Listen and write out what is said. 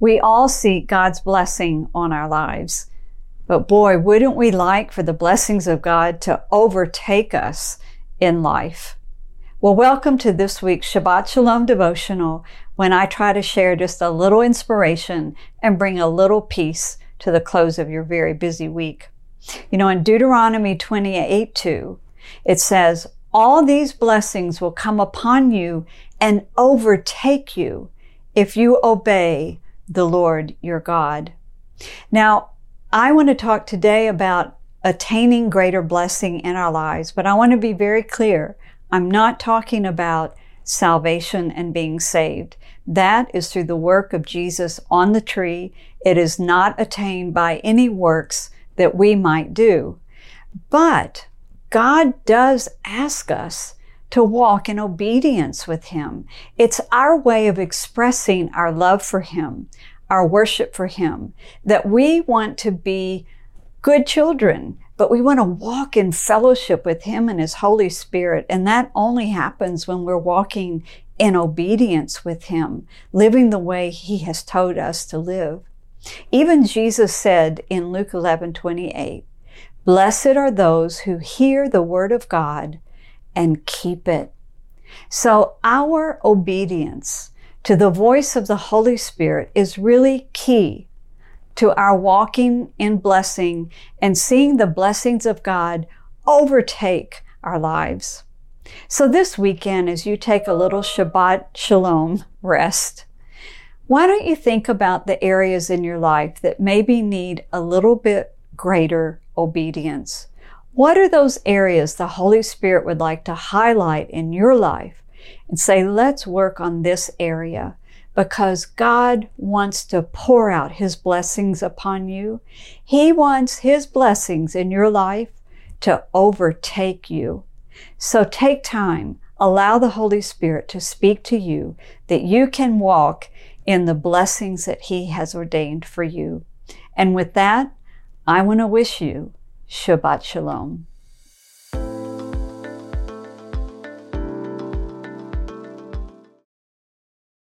We all seek God's blessing on our lives. But boy, wouldn't we like for the blessings of God to overtake us in life? Well, welcome to this week's Shabbat Shalom devotional when I try to share just a little inspiration and bring a little peace to the close of your very busy week. You know, in Deuteronomy 28 2, it says, All these blessings will come upon you and overtake you if you obey the Lord your God. Now, I want to talk today about attaining greater blessing in our lives, but I want to be very clear. I'm not talking about salvation and being saved. That is through the work of Jesus on the tree. It is not attained by any works that we might do. But God does ask us to walk in obedience with Him. It's our way of expressing our love for Him, our worship for Him, that we want to be good children, but we want to walk in fellowship with Him and His Holy Spirit. And that only happens when we're walking in obedience with Him, living the way He has told us to live. Even Jesus said in Luke 11 28, Blessed are those who hear the word of God and keep it. So our obedience to the voice of the Holy Spirit is really key to our walking in blessing and seeing the blessings of God overtake our lives. So this weekend, as you take a little Shabbat Shalom rest, why don't you think about the areas in your life that maybe need a little bit greater obedience? What are those areas the Holy Spirit would like to highlight in your life and say, let's work on this area? Because God wants to pour out His blessings upon you. He wants His blessings in your life to overtake you. So take time, allow the Holy Spirit to speak to you that you can walk in the blessings that He has ordained for you. And with that, I want to wish you Shabbat Shalom.